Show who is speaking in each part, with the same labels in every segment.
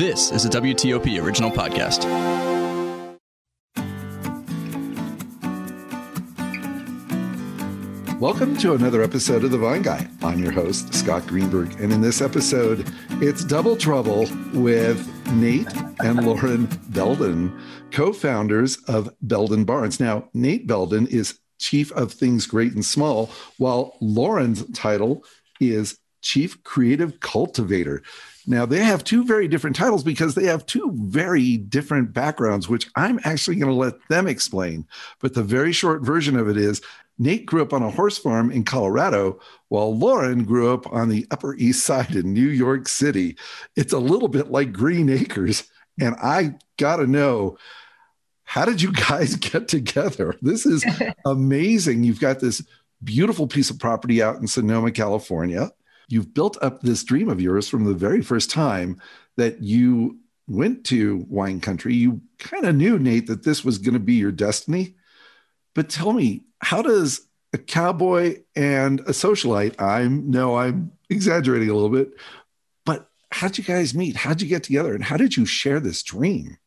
Speaker 1: This is a WTOP original podcast.
Speaker 2: Welcome to another episode of The Vine Guy. I'm your host, Scott Greenberg. And in this episode, it's double trouble with Nate and Lauren Belden, co founders of Belden Barns. Now, Nate Belden is Chief of Things Great and Small, while Lauren's title is Chief Creative Cultivator. Now, they have two very different titles because they have two very different backgrounds, which I'm actually going to let them explain. But the very short version of it is Nate grew up on a horse farm in Colorado, while Lauren grew up on the Upper East Side in New York City. It's a little bit like Green Acres. And I got to know how did you guys get together? This is amazing. You've got this beautiful piece of property out in Sonoma, California. You've built up this dream of yours from the very first time that you went to wine country. You kind of knew, Nate, that this was going to be your destiny. But tell me, how does a cowboy and a socialite, I know I'm exaggerating a little bit, but how'd you guys meet? How'd you get together? And how did you share this dream?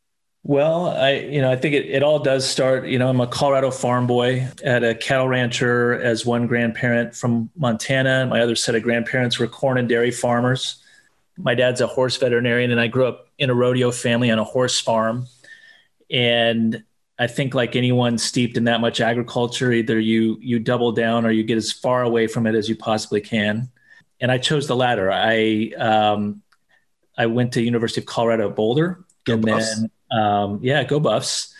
Speaker 3: Well, I you know I think it, it all does start. You know, I'm a Colorado farm boy at a cattle rancher as one grandparent from Montana. My other set of grandparents were corn and dairy farmers. My dad's a horse veterinarian, and I grew up in a rodeo family on a horse farm. And I think like anyone steeped in that much agriculture, either you you double down or you get as far away from it as you possibly can. And I chose the latter. I um, I went to University of Colorado Boulder,
Speaker 2: Go
Speaker 3: and then um, yeah, go Buffs.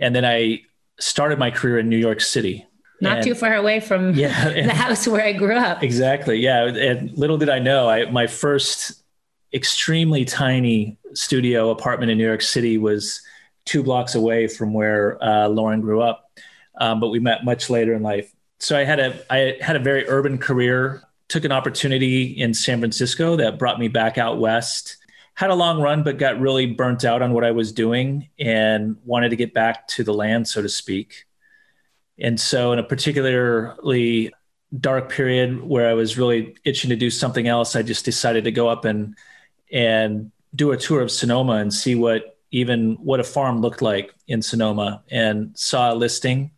Speaker 3: And then I started my career in New York City.
Speaker 4: Not
Speaker 3: And-
Speaker 4: too far away from
Speaker 3: Yeah,
Speaker 4: the house where I grew up.
Speaker 3: Exactly. Yeah. And little did I know, I my first extremely tiny studio apartment in New York City was two blocks away from where uh, Lauren grew up. Um, but we met much later in life. So I had a I had a very urban career. Took an opportunity in San Francisco that brought me back out west. Had a long run, but got really burnt out on what I was doing and wanted to get back to the land, so to speak. And so, in a particularly dark period where I was really itching to do something else, I just decided to go up and and do a tour of Sonoma and see what even what a farm looked like in Sonoma and saw a listing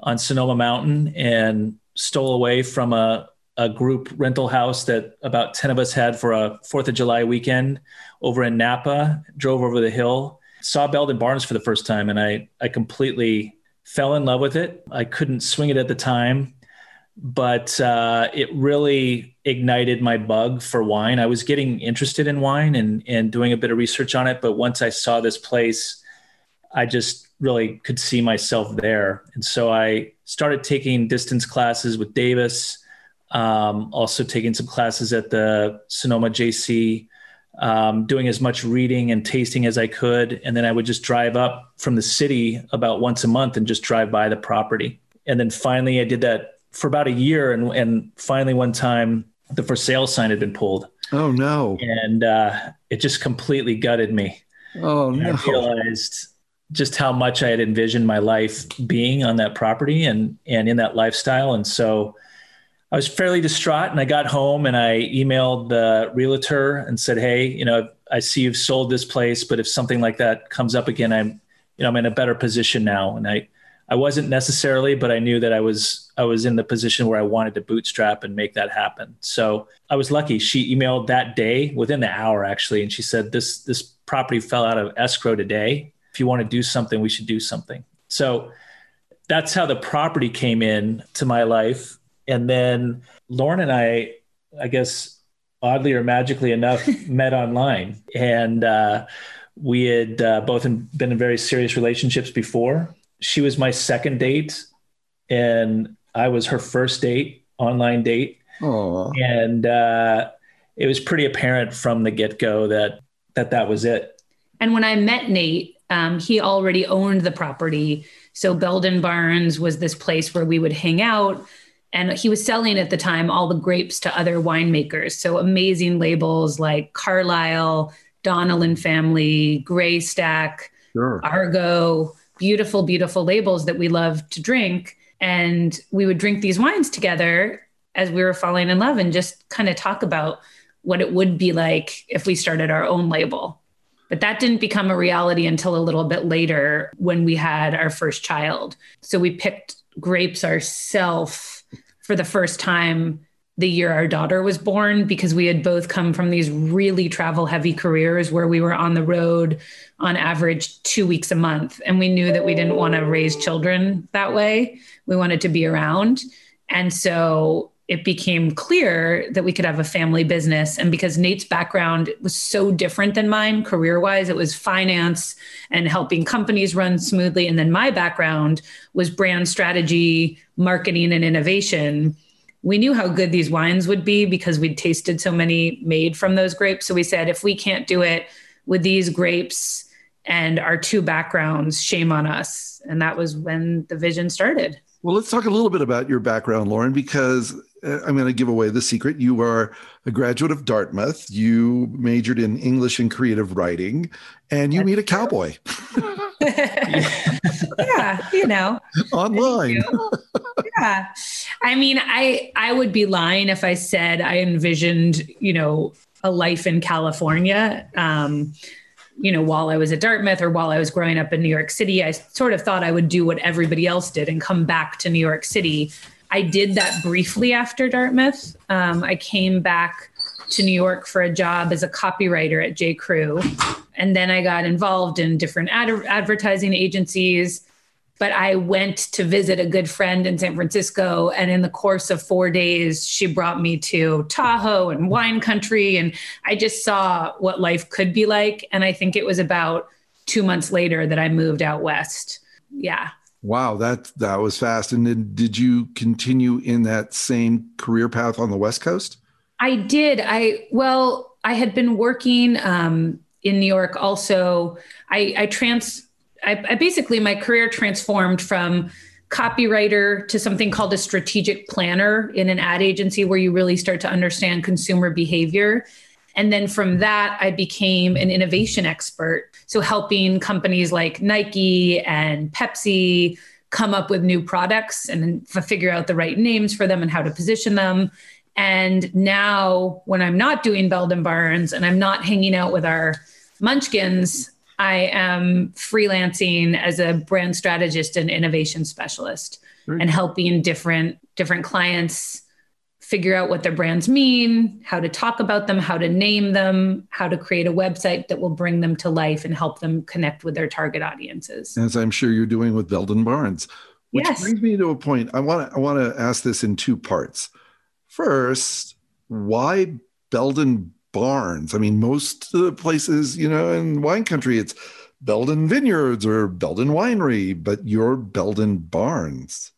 Speaker 3: on Sonoma Mountain and stole away from a, a group rental house that about 10 of us had for a 4th of July weekend over in Napa, drove over the hill, saw Belden Barns for the first time and I I completely fell in love with it. I couldn't swing it at the time but uh, it really ignited my bug for wine. I was getting interested in wine and and doing a bit of research on it, but once I saw this place, I just really could see myself there, and so I started taking distance classes with Davis. Um, also taking some classes at the Sonoma JC, um, doing as much reading and tasting as I could, and then I would just drive up from the city about once a month and just drive by the property. And then finally, I did that for about a year, and and finally one time the for sale sign had been pulled,
Speaker 2: Oh, no.
Speaker 3: and uh, it just completely gutted me.
Speaker 2: Oh,
Speaker 3: And I realized just how much I had envisioned my life being on that property and and in that lifestyle, and so. I was fairly distraught and I got home and I emailed the realtor and said, Hey, you know, I see you've sold this place, but if something like that comes up again, I'm, you know, I'm in a better position now. And I, I wasn't necessarily, but I knew that I was, I was in the position where I wanted to bootstrap and make that happen. So I was lucky. She emailed that day within the hour actually. And she said, this, this property fell out of escrow today. If you want to do something, we should do something. So that's how the property came in to my life and then Lauren and I, I guess oddly or magically enough, met online, and uh, we had uh, both in, been in very serious relationships before. She was my second date, and I was her first date, online date,
Speaker 2: Oh,
Speaker 3: and uh, it was pretty apparent from the get go that that that was it.
Speaker 4: And when I met Nate, um, he already owned the property. So Belden Barns was this place where we would hang out. And he was selling at the time all the grapes to other winemakers. So amazing labels like Carlisle, Donelan Family, Gray Stack,
Speaker 2: sure.
Speaker 4: Argot, beautiful, beautiful labels that we love to drink. And we would drink these wines together as we were falling in love and just kind of talk about what it would be like if we started our own label. But that didn't become a reality until a little bit later when we had our first child. So we picked grapes ourselves for the first time the year our daughter was born because we had both come from these really travel heavy careers where we were on the road on average two weeks a month. And we knew that we didn't want to raise children that way. We wanted to be around. And so it became clear that we could have a family business. And because Nate's background was so different than mine, career wise, it was finance and helping companies run smoothly. And then my background was brand strategy, marketing, and innovation we knew how good these wines would be because we'd tasted so many made from those grapes. So we said, if we can't do it with these grapes and our two backgrounds, shame on us. And that was when the vision started.
Speaker 2: Well, let's talk a little bit about your background, Lauren, because uh, I'm going to give away the secret. You are a graduate of Dartmouth. You majored in English and creative writing, and you That's meet a cowboy.
Speaker 4: yeah, you know,
Speaker 2: online.
Speaker 4: yeah, I mean, I I would be lying if I said I envisioned, you know, a life in California. Um, you know, while I was at Dartmouth or while I was growing up in New York City, I sort of thought I would do what everybody else did and come back to New York City. I did that briefly after Dartmouth. Um, I came back to New York for a job as a copywriter at J. Crew. And then I got involved in different ad- advertising agencies but I went to visit a good friend in San Francisco. And in the course of four days, she brought me to Tahoe and wine country. And I just saw what life could be like. And I think it was about two months later that I moved out west. Yeah.
Speaker 2: Wow, that that was fast. And then did you continue in that same career path on the West Coast?
Speaker 4: I did. I well, I had been working um, in New York. Also, I, I trans I, I basically my career transformed from copywriter to something called a strategic planner in an ad agency where you really start to understand consumer behavior. And then from that, I became an innovation expert. So helping companies like Nike and Pepsi come up with new products and figure out the right names for them and how to position them. And now, when I'm not doing Belden Barns and I'm not hanging out with our munchkins, I am freelancing as a brand strategist and innovation specialist and helping different different clients figure out what their brands mean, how to talk about them, how to name them, how to create a website that will bring them to life and help them connect with their target audiences.
Speaker 2: As I'm sure you're doing with Belden Barns. Which
Speaker 4: yes.
Speaker 2: brings me to a point. I want to I want to ask this in two parts. First, why Belden barns. I mean, most of the places, you know, in wine country, it's Belden Vineyards or Belden Winery, but you're Belden Barns.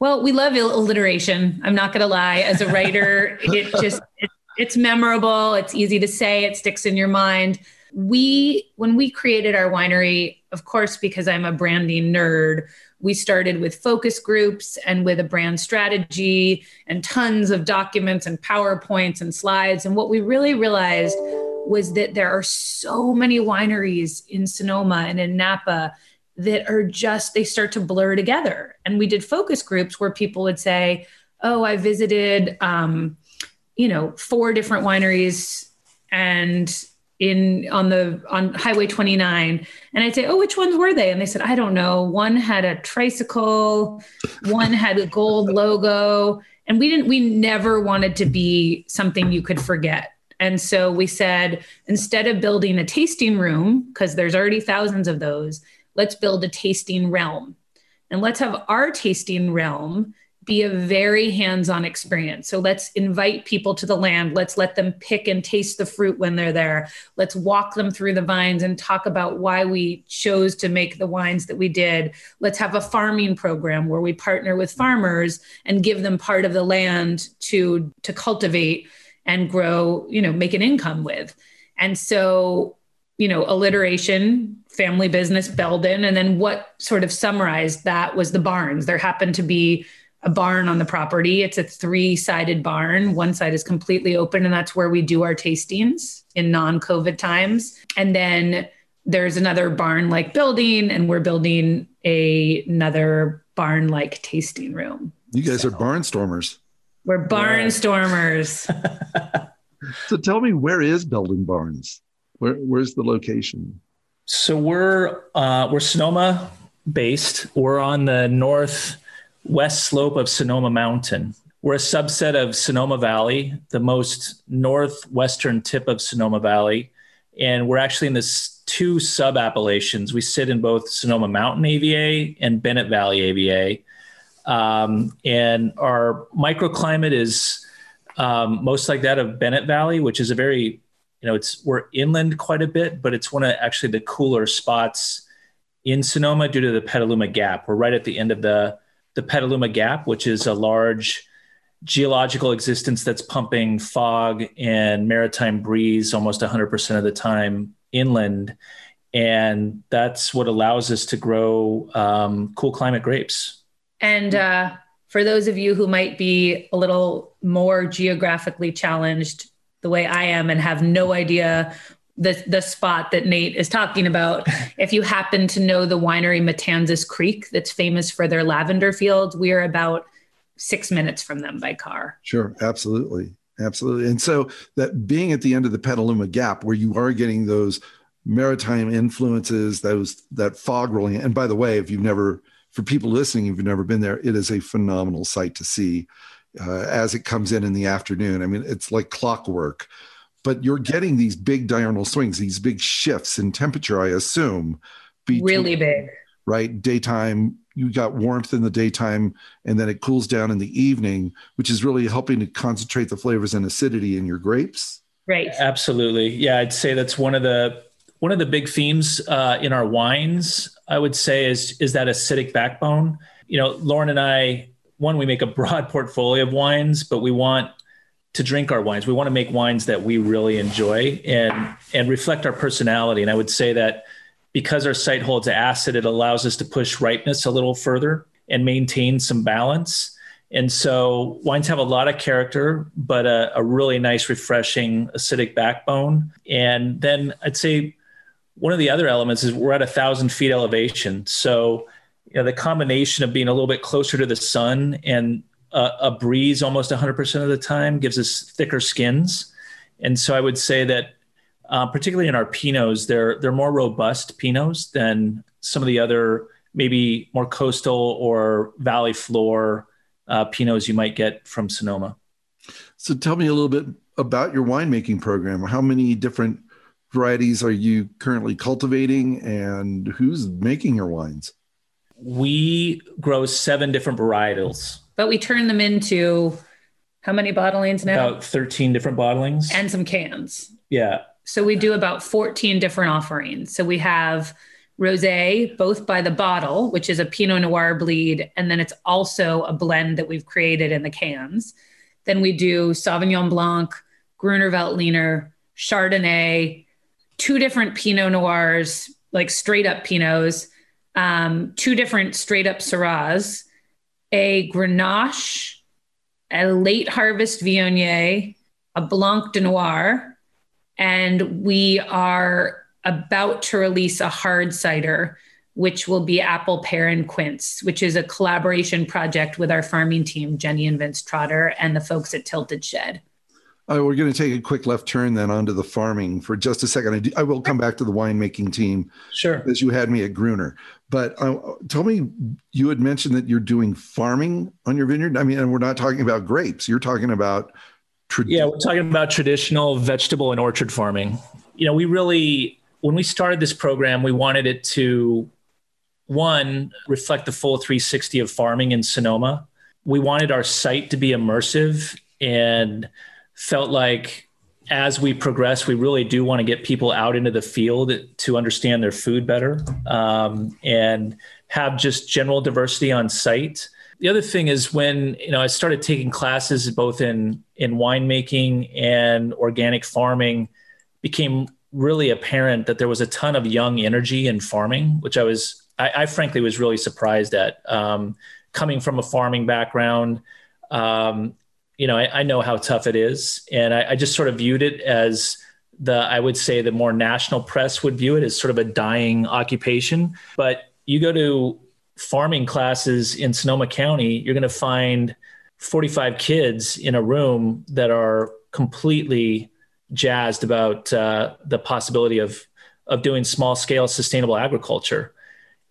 Speaker 4: Well, we love alliteration. I'm not going to lie. As a writer, it just it, it's memorable. It's easy to say. It sticks in your mind. We when we created our winery, of course, because I'm a branding nerd, we started with focus groups and with a brand strategy and tons of documents and PowerPoints and slides. And what we really realized was that there are so many wineries in Sonoma and in Napa that are just, they start to blur together. And we did focus groups where people would say, Oh, I visited, um, you know, four different wineries and in on the on highway 29 and i'd say oh which ones were they? And they said i don't know. One had a tricycle. One had a gold logo. And we didn't we never wanted to be something you could forget. And so we said instead of building a tasting room because there's already thousands of those let's build a tasting realm. And let's have our tasting realm be a very hands on experience. So let's invite people to the land. Let's let them pick and taste the fruit when they're there. Let's walk them through the vines and talk about why we chose to make the wines that we did. Let's have a farming program where we partner with farmers and give them part of the land to, to cultivate and grow, you know, make an income with. And so, you know, alliteration, family business, Belden. And then what sort of summarized that was the barns. There happened to be a barn on the property. It's a three sided barn. One side is completely open, and that's where we do our tastings in non COVID times. And then there's another barn like building, and we're building a, another barn like tasting room.
Speaker 2: You guys so, are barnstormers.
Speaker 4: We're barnstormers.
Speaker 2: so tell me, where is Belden Barns? Where, where's the location?
Speaker 3: So we're uh, we're Sonoma based. We're on the northwest slope of Sonoma Mountain. We're a subset of Sonoma Valley, the most northwestern tip of Sonoma Valley, and we're actually in this two sub appellations. We sit in both Sonoma Mountain AVA and Bennett Valley AVA, um, and our microclimate is um, most like that of Bennett Valley, which is a very you know it's we're inland quite a bit, but it's one of actually the cooler spots in Sonoma due to the Petaluma Gap. We're right at the end of the the Petaluma Gap, which is a large geological existence that's pumping fog and maritime breeze almost 100% of the time inland. And that's what allows us to grow um, cool climate grapes.
Speaker 4: And uh, for those of you who might be a little more geographically challenged, the way I am, and have no idea the the spot that Nate is talking about. if you happen to know the winery Matanzas Creek, that's famous for their lavender fields, we are about six minutes from them by car.
Speaker 2: Sure, absolutely, absolutely. And so that being at the end of the Petaluma Gap, where you are getting those maritime influences, those that fog rolling. And by the way, if you've never, for people listening, if you've never been there, it is a phenomenal sight to see uh, as it comes in in the afternoon. I mean, it's like clockwork but you're getting these big diurnal swings, these big shifts in temperature, I assume.
Speaker 4: Between, really big.
Speaker 2: Right. Daytime, you got warmth in the daytime and then it cools down in the evening, which is really helping to concentrate the flavors and acidity in your grapes.
Speaker 4: Right.
Speaker 3: Absolutely. Yeah. I'd say that's one of the, one of the big themes uh, in our wines, I would say is, is that acidic backbone. You know, Lauren and I, one, we make a broad portfolio of wines, but we want to drink our wines. We want to make wines that we really enjoy and and reflect our personality. And I would say that because our site holds acid, it allows us to push ripeness a little further and maintain some balance. And so wines have a lot of character, but a, a really nice, refreshing acidic backbone. And then I'd say one of the other elements is we're at a thousand feet elevation. So you know, the combination of being a little bit closer to the sun and a, a breeze almost 100% of the time gives us thicker skins. And so I would say that, uh, particularly in our Pinots, they're they're more robust Pinots than some of the other maybe more coastal or valley floor uh, Pinots you might get from Sonoma.
Speaker 2: So tell me a little bit about your winemaking program. How many different varieties are you currently cultivating, and who's making your wines?
Speaker 3: We grow seven different varietals
Speaker 4: but we turn them into how many bottlings now?
Speaker 3: About 13 different bottlings.
Speaker 4: And some cans.
Speaker 3: Yeah.
Speaker 4: So we do about 14 different offerings. So we have rosé, both by the bottle, which is a Pinot Noir bleed, and then it's also a blend that we've created in the cans. Then we do Sauvignon Blanc, Gruner Veltliner, Chardonnay, two different Pinot Noirs, like straight up Pinots, um, two different straight up Syrahs, a Grenache, a late harvest Viognier, a Blanc de Noir, and we are about to release a hard cider, which will be apple, pear, and quince, which is a collaboration project with our farming team, Jenny and Vince Trotter, and the folks at Tilted Shed.
Speaker 2: Uh, we're going to take a quick left turn then onto the farming for just a second. I, do, I will come back to the winemaking team.
Speaker 3: Sure.
Speaker 2: As you had me at Gruner. But uh, tell me, you had mentioned that you're doing farming on your vineyard. I mean, and we're not talking about grapes. You're talking about.
Speaker 3: Trad- yeah, we're talking about traditional vegetable and orchard farming. You know, we really, when we started this program, we wanted it to, one, reflect the full 360 of farming in Sonoma. We wanted our site to be immersive and felt like as we progress, we really do want to get people out into the field to understand their food better um, and have just general diversity on site. The other thing is when you know I started taking classes both in in winemaking and organic farming, became really apparent that there was a ton of young energy in farming, which I was I, I frankly was really surprised at. Um, coming from a farming background, um, you know, I, I, know how tough it is. And I, I, just sort of viewed it as the, I would say the more national press would view it as sort of a dying occupation. But you go to farming classes in Sonoma County, you're going to find 45 kids in a room that are completely jazzed about uh, the possibility of of doing small scale sustainable agriculture.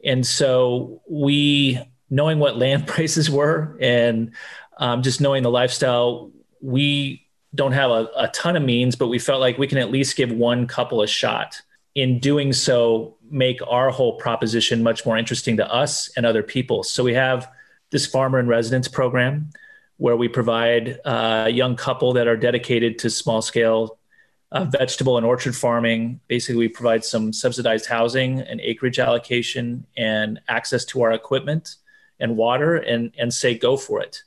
Speaker 3: And so we, knowing what land prices were and um, just knowing the lifestyle, we don't have a, a ton of means, but we felt like we can at least give one couple a shot. In doing so, make our whole proposition much more interesting to us and other people. So we have this farmer in residence program where we provide a young couple that are dedicated to small scale uh, vegetable and orchard farming. Basically, we provide some subsidized housing and acreage allocation and access to our equipment and water and, and say, go for it.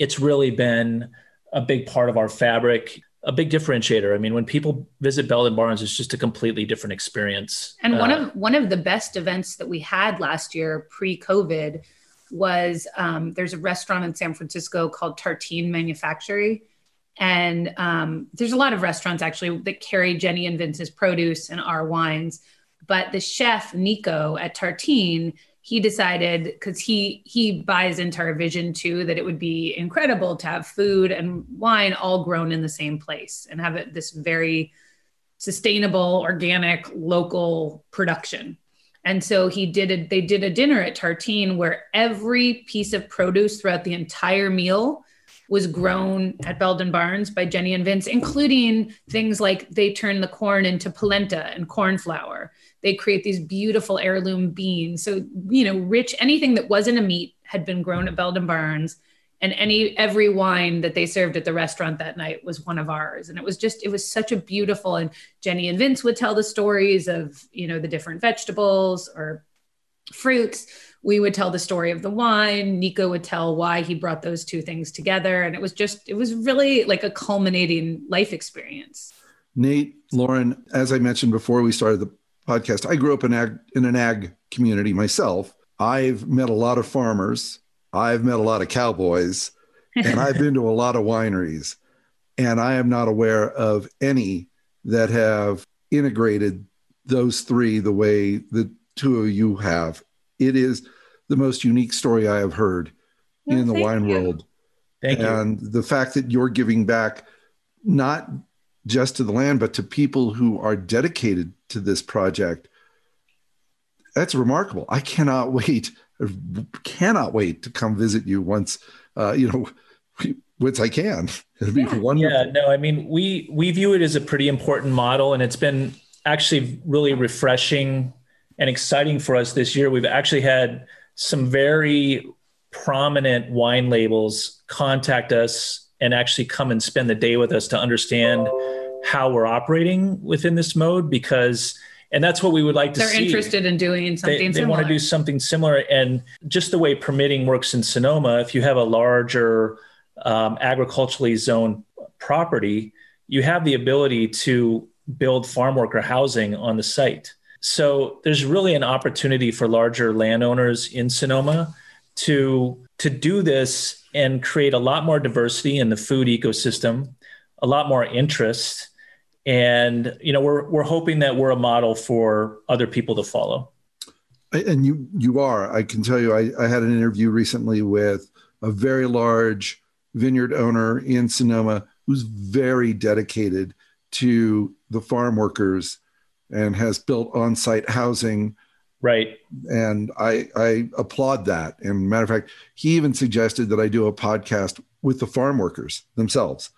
Speaker 3: It's really been a big part of our fabric, a big differentiator. I mean, when people visit Belden Barns, it's just a completely different experience.
Speaker 4: And one uh, of one of the best events that we had last year, pre-COVID, was um, there's a restaurant in San Francisco called Tartine Manufactory and um, there's a lot of restaurants actually that carry Jenny and Vince's produce and our wines. But the chef Nico at Tartine, he decided because he he buys into our vision too that it would be incredible to have food and wine all grown in the same place and have it this very sustainable, organic, local production. And so he did a, they did a dinner at Tartine where every piece of produce throughout the entire meal was grown at Belden Barns by Jenny and Vince, including things like they turn the corn into polenta and corn flour. They create these beautiful heirloom beans. So, you know, rich anything that wasn't a meat had been grown at Belden Barns. And any every wine that they served at the restaurant that night was one of ours. And it was just, it was such a beautiful and Jenny and Vince would tell the stories of, you know, the different vegetables or fruits we would tell the story of the wine nico would tell why he brought those two things together and it was just it was really like a culminating life experience
Speaker 2: nate lauren as i mentioned before we started the podcast i grew up in ag in an ag community myself i've met a lot of farmers i've met a lot of cowboys and i've been to a lot of wineries and i am not aware of any that have integrated those three the way the two of you have it is the most unique story I have heard well, in the wine you. world.
Speaker 3: Thank you.
Speaker 2: and
Speaker 3: you.
Speaker 2: the fact that you're giving back not just to the land, but to people who are dedicated to this project, that's remarkable. I cannot wait, cannot wait to come visit you once, uh, you know, once I can. It'd be yeah. wonderful.
Speaker 3: Yeah, no, I mean, we we view it as a pretty important model, and it's been actually really refreshing and exciting for us this year. We've actually had some very prominent wine labels contact us and actually come and spend the day with us to understand how we're operating within this mode because and that's what we would like to
Speaker 4: They're
Speaker 3: see.
Speaker 4: They're interested in doing something
Speaker 3: they, they want to do something similar. And just the way permitting works in Sonoma if you have a larger um, agriculturally zoned property you have the ability to build farm worker housing on the site. So there's really an opportunity for larger landowners in Sonoma to to do this and create a lot more diversity in the food ecosystem, a lot more interest, and you know we're we're hoping that we're a model for other people to follow.
Speaker 2: And you you are. I can tell you. I, I had an interview recently with a very large vineyard owner in Sonoma who's very dedicated to the farm workers and has built on-site housing
Speaker 3: right
Speaker 2: and i i applaud that and matter of fact he even suggested that i do a podcast with the farm workers themselves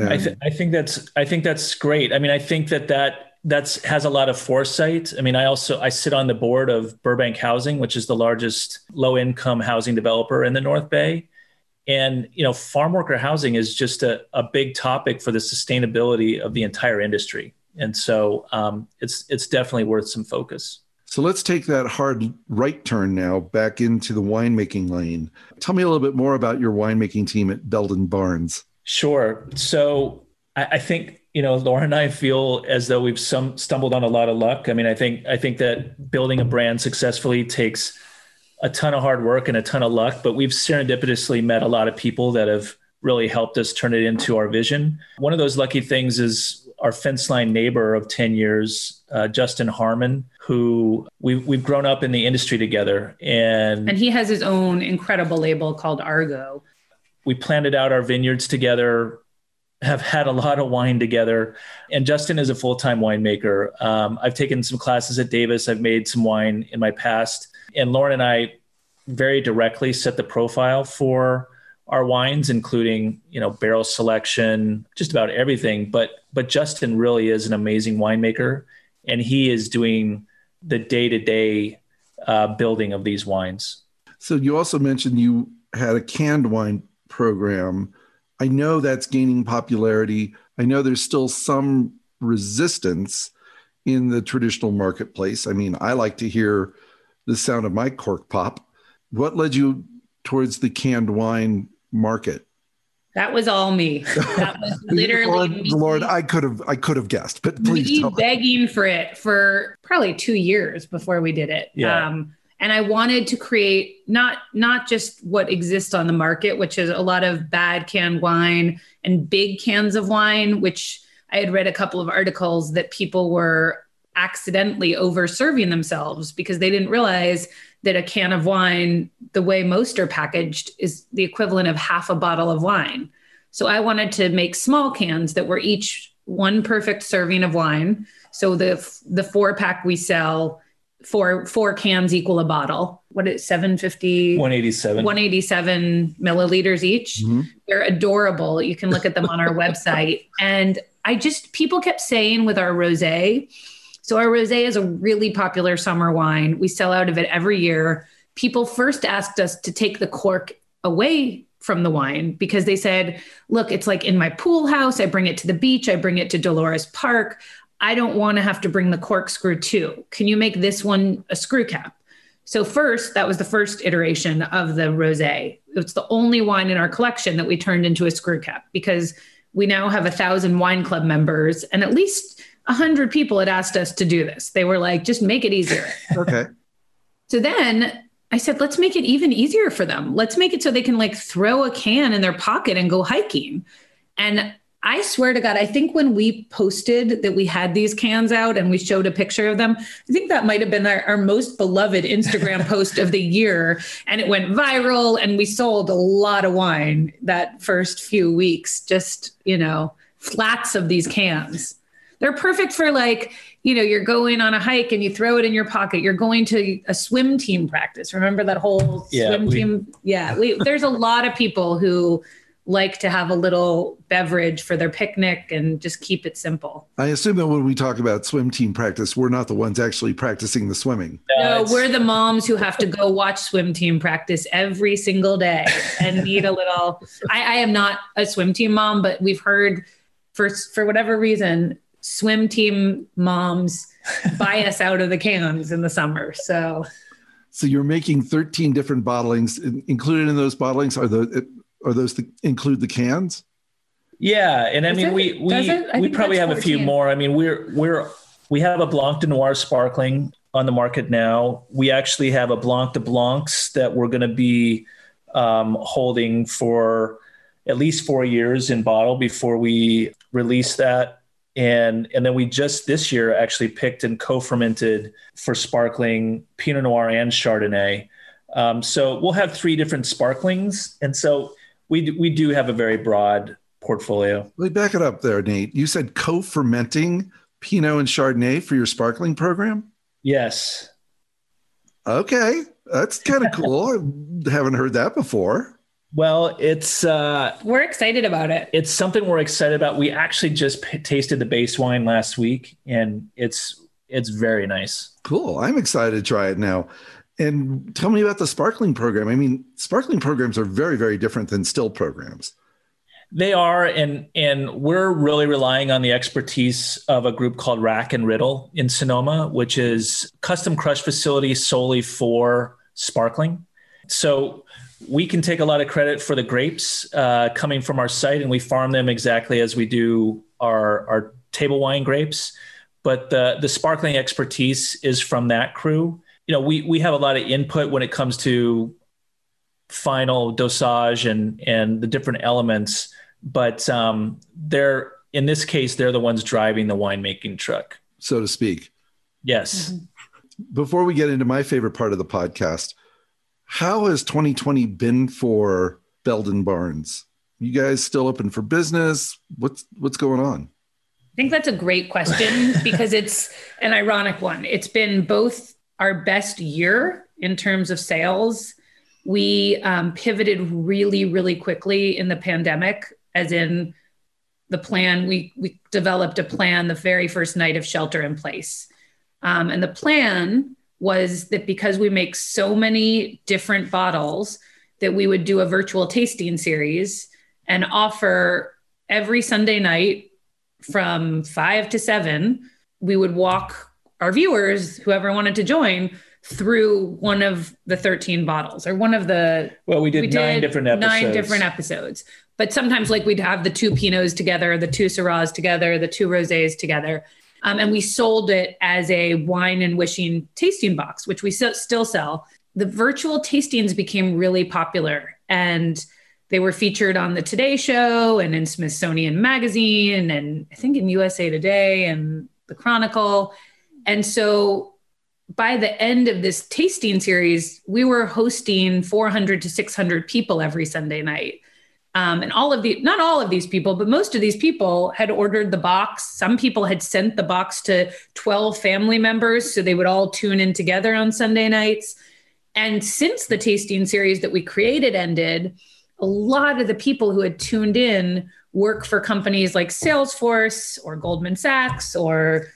Speaker 3: and I, th- I think that's i think that's great i mean i think that that that's has a lot of foresight i mean i also i sit on the board of burbank housing which is the largest low income housing developer in the north bay and you know farm worker housing is just a, a big topic for the sustainability of the entire industry and so um, it's it's definitely worth some focus.
Speaker 2: So let's take that hard right turn now back into the winemaking lane. Tell me a little bit more about your winemaking team at Belden Barns.
Speaker 3: Sure. So I, I think you know Laura and I feel as though we've some stumbled on a lot of luck. I mean, I think I think that building a brand successfully takes a ton of hard work and a ton of luck, but we've serendipitously met a lot of people that have really helped us turn it into our vision. One of those lucky things is our fence line neighbor of 10 years, uh, Justin Harmon, who we've, we've grown up in the industry together. And,
Speaker 4: and he has his own incredible label called Argot.
Speaker 3: We planted out our vineyards together have had a lot of wine together. And Justin is a full time winemaker. Um, I've taken some classes at Davis, I've made some wine in my past. And Lauren and I very directly set the profile for our wines, including you know barrel selection, just about everything. But but Justin really is an amazing winemaker, and he is doing the day to day building of these wines.
Speaker 2: So you also mentioned you had a canned wine program. I know that's gaining popularity. I know there's still some resistance in the traditional marketplace. I mean, I like to hear the sound of my cork pop. What led you towards the canned wine market?
Speaker 4: That was all me. That was literally
Speaker 2: Lord,
Speaker 4: me.
Speaker 2: Lord, I could have I could have guessed, but please
Speaker 4: me
Speaker 2: tell me.
Speaker 4: begging for it for probably two years before we did it.
Speaker 3: Yeah.
Speaker 4: Um, and I wanted to create not not just what exists on the market, which is a lot of bad canned wine and big cans of wine, which I had read a couple of articles that people were accidentally over serving themselves because they didn't realize that a can of wine, the way most are packaged, is the equivalent of half a bottle of wine. So I wanted to make small cans that were each one perfect serving of wine. So the the four pack we sell, four four cans equal a bottle. What is 750
Speaker 3: 187.
Speaker 4: 187 milliliters each.
Speaker 2: Mhm.
Speaker 4: They're adorable. You can look at them on our website. And I just people kept saying with our rosé. So our rosé is a really popular summer wine. We sell out of it every year. People first asked us to take the cork away from the wine because they said, "Look, it's like in my pool house. I bring it to the beach. I bring it to Dolores Park. I don't want to have to bring the corkscrew too. Can you make this one a screw cap?" So first, that was the first iteration of the rosé. It's the only wine in our collection that we turned into a screw cap because we now have a thousand wine club members, and at least a hundred people had asked us to do this. They were like, "Just make it easier."
Speaker 2: Okay.
Speaker 4: So then I said, let's make it even easier for them. Let's make it so they can like throw a can in their pocket and go hiking. And I swear to God, I think when we posted that we had these cans out and we showed a picture of them, I think that might have been our, our most beloved Instagram post of the year. And it went viral and we sold a lot of wine that first few weeks, just, you know, flats of these cans. They're perfect for like, you know, you're going on a hike and you throw it in your pocket. You're going to a swim team practice. Remember that whole
Speaker 3: Yeah,
Speaker 4: swim
Speaker 3: we-
Speaker 4: team? Yeah. We, there's a lot of people who like to have a little beverage for their picnic and just keep it simple.
Speaker 2: I assume that when we talk about swim team practice, we're not the ones actually practicing the swimming.
Speaker 3: Uh,
Speaker 4: No, we're the moms who have to go watch swim team practice every single day and need a little. I, I am not a swim team mom, but we've heard for for whatever reason, swim team moms buy us out of the cans in the summer. So
Speaker 2: So you're making 13 different bottlings. Included in those bottlings are the are those the, include the cans?
Speaker 3: Yeah, and I
Speaker 4: Does
Speaker 3: mean
Speaker 4: it?
Speaker 3: we we we probably
Speaker 4: that's
Speaker 3: have a few more. I mean we're we're we have a Blanc de Noir sparkling on the market now. We actually have a Blanc de Blancs that we're going to be um, holding for at least four years in bottle before we release that. And and then we just this year actually picked and co-fermented for sparkling Pinot Noir and Chardonnay. Um, so we'll have three different sparklings, and so we do, we do have a very broad portfolio.
Speaker 2: Let me back it up there, Nate. You said co-fermenting Pinot and Chardonnay for your sparkling program.
Speaker 3: Yes.
Speaker 2: Okay, that's kind of cool. I haven't heard that before.
Speaker 3: Well, it's uh,
Speaker 4: we're excited about it.
Speaker 3: it's something we're excited about. We actually just p- tasted the base wine last week, and it's it's very nice.
Speaker 2: Cool. I'm excited to try it now. And tell me about the sparkling program. I mean, sparkling programs are very, very different than still programs.
Speaker 3: They are, and and we're really relying on the expertise of a group called Rack and Riddle in Sonoma, which is custom crush facility solely for sparkling. So we can take a lot of credit for the grapes uh, coming from our site, and we farm them exactly as we do our our table wine grapes. But the the sparkling expertise is from that crew. You know, we we have a lot of input when it comes to final dosage and and the different elements but um, they're in this case they're the ones driving the winemaking truck
Speaker 2: so to speak.
Speaker 3: yes
Speaker 2: Before we get into my favorite part of the podcast, how has 2020 been for Belden Barns? You guys still open for business? What's what's going on?
Speaker 4: I think that's a great question because it's an ironic one. It's been both our best year in terms of sales. We um, pivoted really, really quickly in the pandemic, as in the plan. We we developed a plan the very first night of shelter in place, um, and the plan was that because we make so many different bottles, that we would do a virtual tasting series and offer every Sunday night from five to seven. We would walk our viewers, whoever wanted to join, through one of the 13 bottles or one of the
Speaker 3: well we did, we did nine different episodes.
Speaker 4: nine different episodes. But sometimes like we'd have the two pinots together the two syrahs together the two rosés together um, and we sold it as a wine and wishing tasting box which we still sell. The virtual tastings became really popular and they were featured on the today show and in smithsonian magazine and i think in usa today and the chronicle and so by the end of this tasting series, we were hosting 400 to 600 people every Sunday night. Um, and all of the, not all of these people, but most of these people had ordered the box. Some people had sent the box to 12 family members. So they would all tune in together on Sunday nights. And since the tasting series that we created ended, a lot of the people who had tuned in work for companies like Salesforce or Goldman Sachs or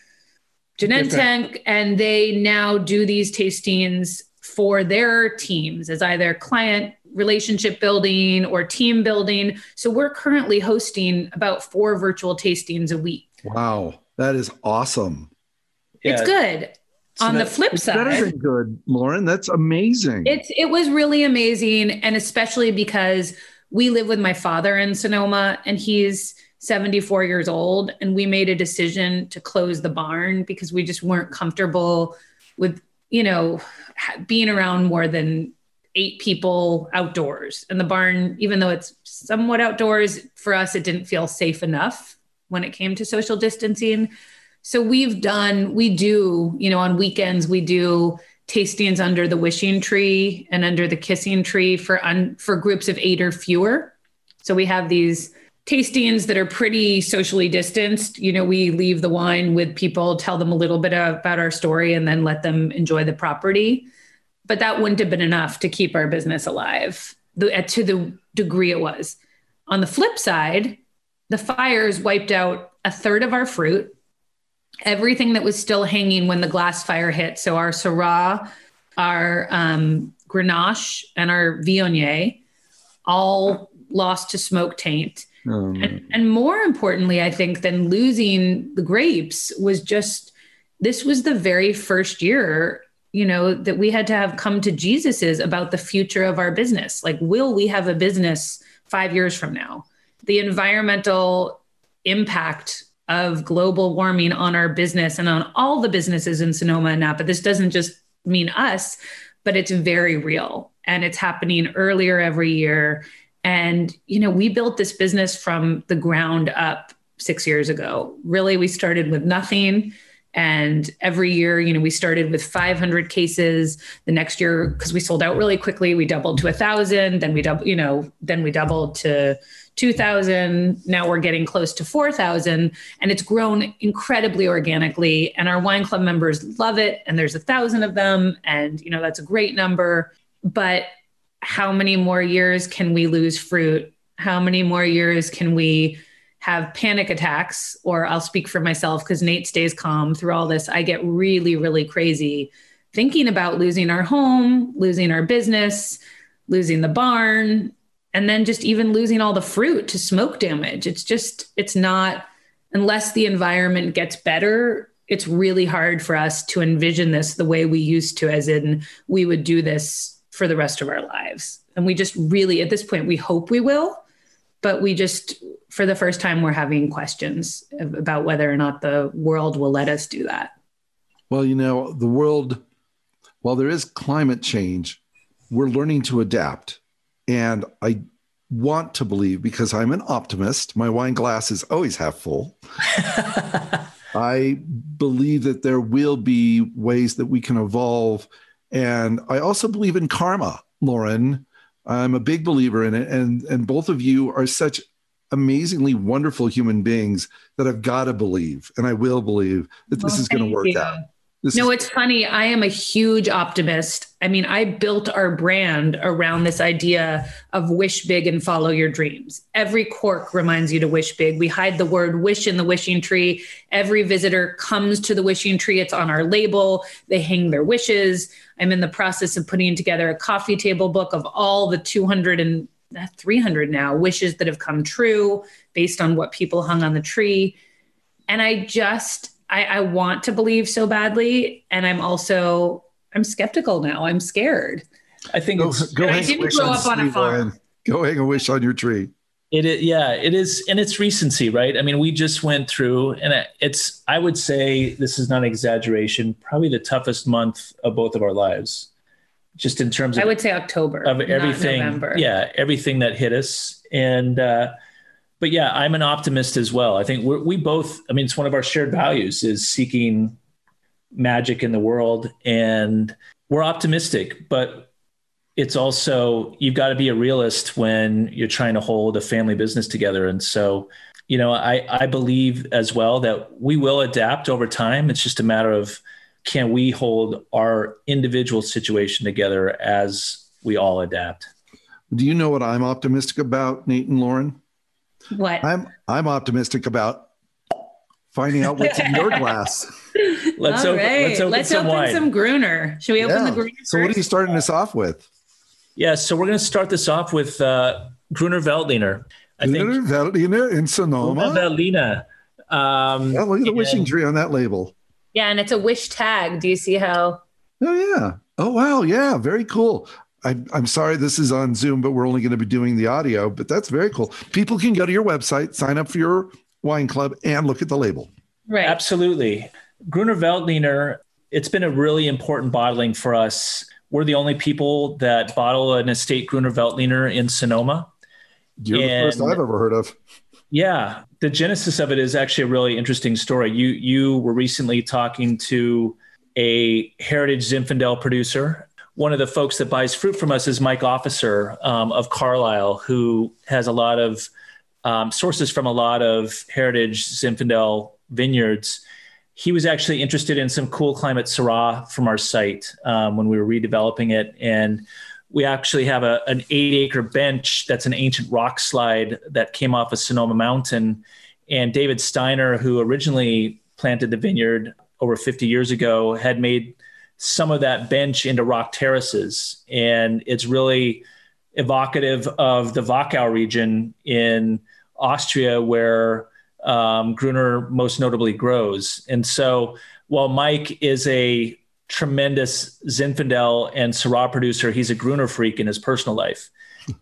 Speaker 4: Genentech, and they now do these tastings for their teams as either client relationship building or team building. So we're currently hosting about four virtual tastings a week.
Speaker 2: Wow, that is awesome.
Speaker 4: Yeah. It's good. So On the flip side,
Speaker 2: better than good, Lauren. That's amazing.
Speaker 4: It's it was really amazing, and especially because we live with my father in Sonoma, and he's 74 years old and we made a decision to close the barn because we just weren't comfortable with you know being around more than eight people outdoors. And the barn even though it's somewhat outdoors for us it didn't feel safe enough when it came to social distancing. So we've done we do you know on weekends we do tastings under the wishing tree and under the kissing tree for un, for groups of eight or fewer. So we have these tastings that are pretty socially distanced. You know, we leave the wine with people, tell them a little bit about our story, and then let them enjoy the property. But that wouldn't have been enough to keep our business alive the, to the degree it was. On the flip side, the fires wiped out a third of our fruit, everything that was still hanging when the glass fire hit. So our Syrah, our um, Grenache, and our Viognier all lost to smoke taint um, and, and more importantly, I think, than losing the grapes was just this was the very first year you know that we had to have come to jesus's about the future of our business. Like will we have a business five years from now? The environmental impact of global warming on our business and on all the businesses in sonoma and napa this doesn't just mean us but it's very real. And it's happening earlier every year and, you know, we built this business from the ground up six years ago. Really, we started with nothing. And every year, you know, we started with 500 cases. The next year, because we sold out really quickly, we doubled to a thousand. Then we double, you know, then we doubled to 2,000. Now we're getting close to 4,000, and it's grown incredibly organically. And our wine club members love it. And there's a thousand of them, and you know that's a great number. But how many more years can we lose fruit? How many more years can we have panic attacks? Or I'll speak for myself because Nate stays calm through all this. I get really, really crazy thinking about losing our home, losing our business, losing the barn, and then just even losing all the fruit to smoke damage. It's just, it's not, unless the environment gets better, it's really hard for us to envision this the way we used to, as in we would do this for the rest of our lives. And we just really, at this point, we hope we will, but we just, for the first time, we're having questions about whether or not the world will let us do that.
Speaker 2: Well, you know, the world, while there is climate change, we're learning to adapt. And I want to believe, because I'm an optimist, my wine glass is always half full. I believe that there will be ways that we can evolve and I also believe in karma, Lauren. I'm a big believer in it, and and both of you are such amazingly wonderful human beings that I've got to believe, and I will believe that this
Speaker 4: Well,
Speaker 2: is going to work
Speaker 4: you.
Speaker 2: out. This
Speaker 4: No,
Speaker 2: is,
Speaker 4: it's funny. I am a huge optimist. I mean, I built our brand around this idea of wish big and follow your dreams. Every cork reminds you to wish big. We hide the word wish in the wishing tree. Every visitor comes to the wishing tree, it's on our label. They hang their wishes. I'm in the process of putting together a coffee table book of all the 200 and uh, 300 now wishes that have come true based on what people hung on the tree. And I just, I, I want to believe so badly. And I'm also, I'm skeptical now. I'm scared.
Speaker 3: I think
Speaker 2: go,
Speaker 3: it's
Speaker 2: go
Speaker 4: And I didn't grow up on a farm.
Speaker 2: Ryan. Go hang a wish on your tree.
Speaker 3: It is, yeah, it is, and it's recency, right? I mean, we just went through, and it's, I would say, this is not an exaggeration, probably the toughest month of both of our lives, just in terms of,
Speaker 4: I would say October,
Speaker 3: of
Speaker 4: not
Speaker 3: everything,
Speaker 4: November.
Speaker 3: yeah, everything that hit us, and, uh, but yeah, I'm an optimist as well. I think we're, we both, I mean, it's one of our shared values is seeking magic in the world, and we're optimistic, but it's also you've got to be a realist when you're trying to hold a family business together and so you know i i believe as well that we will adapt over time it's just a matter of can we hold our individual situation together as we all adapt
Speaker 2: Do you know what I'm optimistic about, Nate and Lauren?
Speaker 4: What?
Speaker 2: I'm I'm optimistic about finding out what's in your glass.
Speaker 3: let's
Speaker 4: All
Speaker 3: open
Speaker 4: right.
Speaker 3: let's open
Speaker 4: Let's
Speaker 3: some
Speaker 4: open
Speaker 3: wine
Speaker 4: some Gruner. Should we open
Speaker 2: Yeah.
Speaker 4: the Gruner?
Speaker 2: So what are you starting this off with?
Speaker 3: yeah so we're going to start this off with uh gruner veltliner i think
Speaker 2: Veltliner in
Speaker 3: Gruner
Speaker 2: Sonoma.
Speaker 3: veltliner um
Speaker 2: Yeah, look at the
Speaker 3: and-
Speaker 2: wishing tree on that label.
Speaker 4: Yeah, and it's a wish tag. Do you see how?
Speaker 2: Oh yeah. Oh wow. Yeah. Very cool. I, I'm sorry this is on Zoom, but we're only going to be doing the audio. But that's very cool. People can go to your website, sign up for your wine club, and look at the label.
Speaker 4: Right.
Speaker 3: Absolutely. Gruner Veltliner, it's been a really important bottling for us. We're the only people that bottle an estate Gruner Veltliner in Sonoma.
Speaker 2: You're the first I've ever heard of.
Speaker 3: Yeah, the genesis of it is actually a really interesting story. You you were recently talking to a heritage Zinfandel producer. One of the folks that buys fruit from us is Mike Officer um, of Carlisle, who has a lot of um, sources from a lot of heritage Zinfandel vineyards. He was actually interested in some cool climate Syrah from our site um, when we were redeveloping it, and we actually have a, an eight acre bench that's an ancient rock slide that came off of Sonoma Mountain. And David Steiner, who originally planted the vineyard over 50 years ago, had made some of that bench into rock terraces. And it's really evocative of the Wachau region in Austria, where um, Gruner most notably grows. And so while Mike is a tremendous Zinfandel and Syrah producer. He's a Gruner freak in his personal life.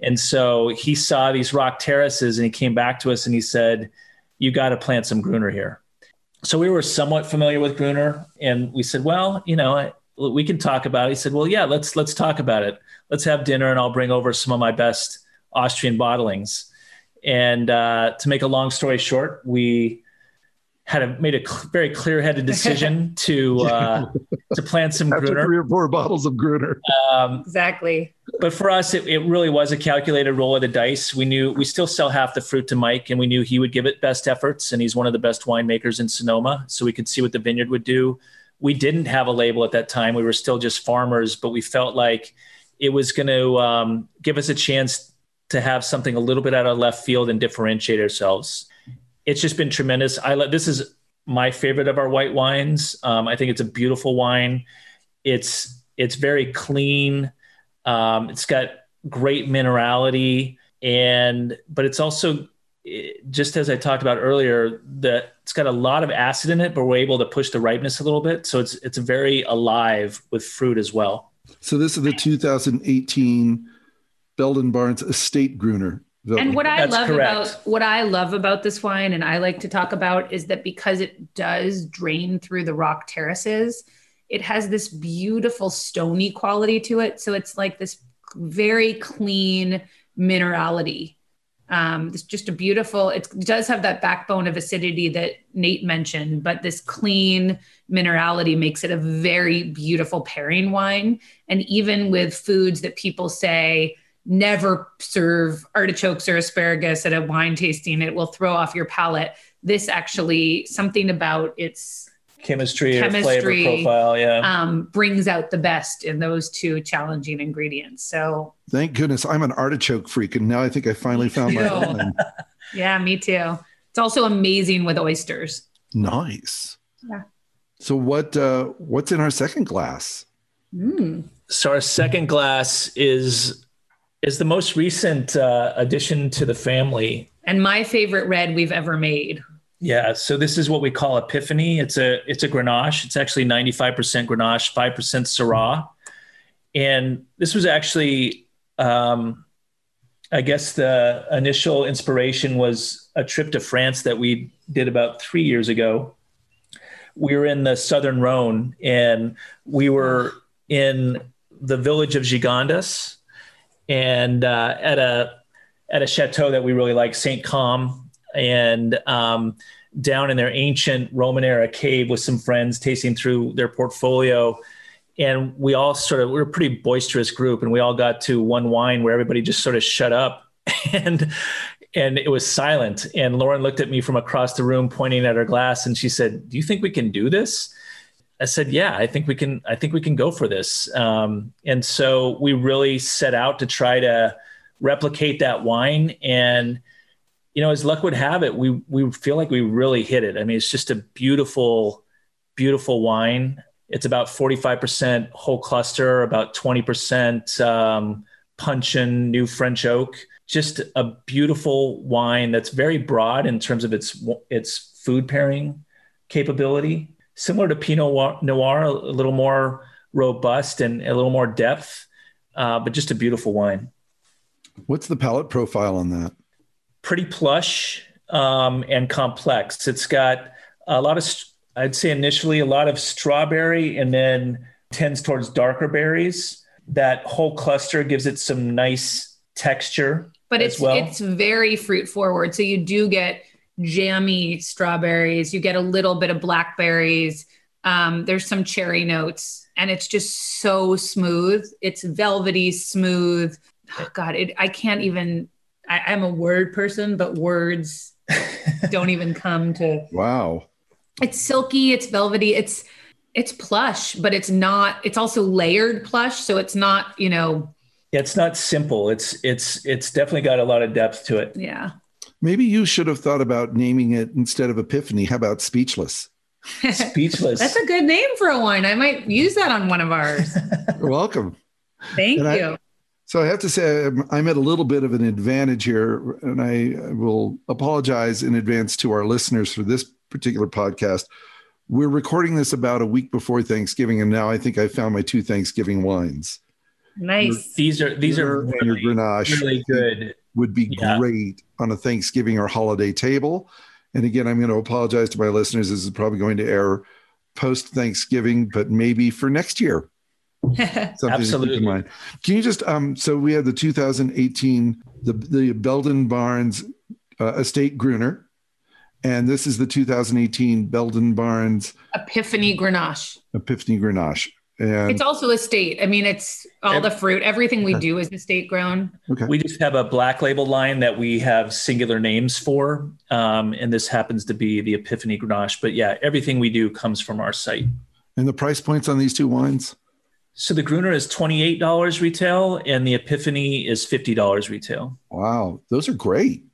Speaker 3: And so he saw these rock terraces and he came back to us and he said, You got to plant some Gruner here. So we were somewhat familiar with Gruner and we said, Well, you know, we can talk about it. He said, Well, yeah, let's let's talk about it. Let's have dinner and I'll bring over some of my best Austrian bottlings. And uh, to make a long story short, we had a, made a cl- very clear-headed decision to uh, to plant some
Speaker 2: After
Speaker 3: Gruner.
Speaker 2: three or four bottles of Gruner.
Speaker 3: Um,
Speaker 4: Exactly.
Speaker 3: but for us, it, it really was a calculated roll of the dice. We knew we still sell half the fruit to Mike, and we knew he would give it best efforts, and he's one of the best winemakers in Sonoma. So we could see what the vineyard would do. We didn't have a label at that time; we were still just farmers, but we felt like it was going to um, give us a chance to have something a little bit out of left field and differentiate ourselves. It's just been tremendous. I let this is my favorite of our white wines. Um, I think it's a beautiful wine. It's it's very clean. Um, it's got great minerality, and but it's also it- just as I talked about earlier, that it's got a lot of acid in it, but we're able to push the ripeness a little bit. So it's it's very alive with fruit as well.
Speaker 2: So this is the 2018 Belden Barns Estate Gruner.
Speaker 4: And what I
Speaker 3: That's
Speaker 4: love
Speaker 3: correct.
Speaker 4: about what I love about this wine and I like to talk about is that because it does drain through the rock terraces, it has this beautiful stony quality to it. So it's like this very clean minerality. Um, it's just a beautiful, it does have that backbone of acidity that Nate mentioned, but this clean minerality makes it a very beautiful pairing wine. And even with foods that people say, never serve artichokes or asparagus at a wine tasting. It will throw off your palate. This actually, something about its
Speaker 3: chemistry,
Speaker 4: Chemistry,
Speaker 3: or flavor profile. Yeah.
Speaker 4: um, brings out the best in those two challenging ingredients. So,
Speaker 2: Thank goodness I'm an artichoke freak, and now I think I finally found my
Speaker 4: too.
Speaker 2: own.
Speaker 4: yeah, me too. It's also amazing with oysters.
Speaker 2: Nice.
Speaker 4: Yeah.
Speaker 2: So what uh, what's in our second glass?
Speaker 4: Mm.
Speaker 3: so our second glass is is the most recent uh, addition to the family.
Speaker 4: And my favorite red we've ever made.
Speaker 3: Yeah, so this is what we call Epiphany. It's a it's a Grenache. It's actually 95% Grenache, 5% Syrah. And this was actually um, I guess the initial inspiration was a trip to France that we did about 3 years ago. We were in the southern Rhone and we were in the village of Gigondas and uh, at a at a chateau that we really like, Saint Cosme, and um, down in their ancient Roman era cave with some friends, tasting through their portfolio. And we all sort of we were a pretty boisterous group, and we all got to one wine where everybody just sort of shut up, and and it was silent. And Lauren looked at me from across the room, pointing at her glass, and she said, "Do you think we can do this?" I said, "Yeah, I think we can. I think we can go for this." Um, and so we really set out to try to replicate that wine. And you know, as luck would have it, we we feel like we really hit it. I mean, it's just a beautiful, beautiful wine. It's about forty five percent whole cluster, about twenty percent um, puncheon new French oak. Just a beautiful wine that's very broad in terms of its its food pairing capability similar to Pinot Noir, a little more robust and a little more depth, uh, but just a beautiful wine.
Speaker 2: What's the palate profile on that?
Speaker 3: Pretty plush um, and complex. It's got a lot of, I'd say initially, a lot of strawberry and then tends towards darker berries. That whole cluster gives it some nice texture.
Speaker 4: But
Speaker 3: as
Speaker 4: it's
Speaker 3: well.
Speaker 4: it's very fruit forward. So you do get jammy strawberries. You get a little bit of blackberries. Um, there's some cherry notes, and it's just so smooth. It's velvety smooth. Oh, God, it, I can't even. I, I'm a word person, but words don't even come to.
Speaker 2: Wow.
Speaker 4: It's silky. It's velvety. It's it's plush, but it's not. It's also layered plush, so it's not. You know.
Speaker 3: Yeah, it's not simple. It's it's it's definitely got a lot of depth to it.
Speaker 4: Yeah.
Speaker 2: Maybe you should have thought about naming it instead of Epiphany. How about Speechless?
Speaker 3: Speechless.
Speaker 4: That's a good name for a wine. I might use that on one of ours.
Speaker 2: You're welcome.
Speaker 4: Thank
Speaker 2: And I-
Speaker 4: you.
Speaker 2: So I have to say, I'm, I'm at a little bit of an advantage here, and I will apologize in advance to our listeners for this particular podcast. We're recording this about a week before Thanksgiving, and now I think I found my two Thanksgiving wines.
Speaker 4: nice.
Speaker 3: these are these are
Speaker 2: Your-
Speaker 3: really,
Speaker 2: Grenache
Speaker 3: really good.
Speaker 2: would be
Speaker 3: Yeah.
Speaker 2: great on a Thanksgiving or holiday table. And again, I'm going to apologize to my listeners. This is probably going to air post Thanksgiving, but maybe for next year. Something to keep
Speaker 3: Absolutely.
Speaker 2: in mind. Can you just um so we had the 2018 the the Belden Barns uh, Estate Gruner, and this is the 2018 Belden Barns
Speaker 4: Epiphany Grenache.
Speaker 2: Epiphany Grenache. And
Speaker 4: It's also estate. I mean, it's all the fruit. Everything we do is estate grown.
Speaker 2: okay,
Speaker 3: We just have a black label line that we have singular names for, um, and this happens to be the Epiphany Grenache. But yeah, everything we do comes from our site.
Speaker 2: and the price points on these two wines.
Speaker 3: So the Gruner is twenty eight dollars retail, and the Epiphany is fifty dollars retail.
Speaker 2: Wow, those are great.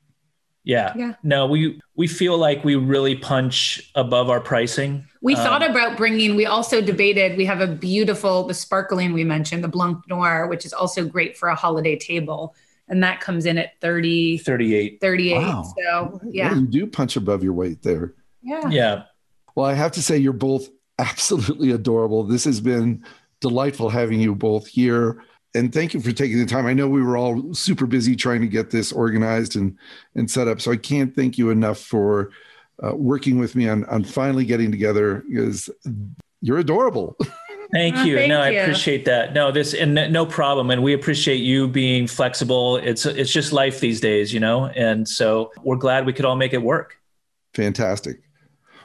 Speaker 3: Yeah.
Speaker 4: Yeah.
Speaker 3: No, we we feel like we really punch above our pricing.
Speaker 4: We
Speaker 3: Um,
Speaker 4: thought about bringing, we also debated, we have a beautiful, the sparkling we mentioned, the Blanc Noir, which is also great for a holiday table. And that comes in at 30,
Speaker 3: 38.
Speaker 4: 38.
Speaker 2: Wow.
Speaker 4: So, yeah.
Speaker 2: you do punch above your weight there.
Speaker 4: Yeah.
Speaker 3: Yeah.
Speaker 2: Well, I have to say, you're both absolutely adorable. This has been delightful having you both here. And thank you for taking the time. I know we were all super busy trying to get this organized and, and set up. So I can't thank you enough for uh, working with me on, on finally getting together because you're adorable.
Speaker 3: Thank
Speaker 4: Oh,
Speaker 3: you.
Speaker 4: thank
Speaker 3: no, I appreciate that. No, this and no- no problem. And we appreciate you being flexible. It's it's just life these days, you know. And so we're glad we could all make it work.
Speaker 2: Fantastic.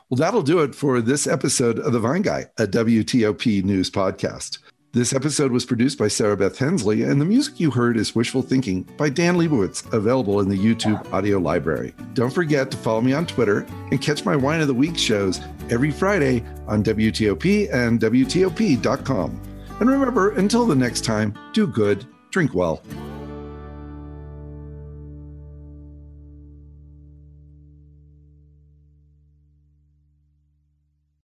Speaker 2: Well, that'll do it for this episode of The Vine Guy, a WTOP news podcast. This episode was produced by Sarah Beth Hensley, and the music you heard is Wishful Thinking by Dan Leibowitz, available in the YouTube audio library. Don't forget to follow me on Twitter and catch my Wine of the Week shows every Friday on WTOP and WTOP.com. And remember, until the next time, do good, drink well,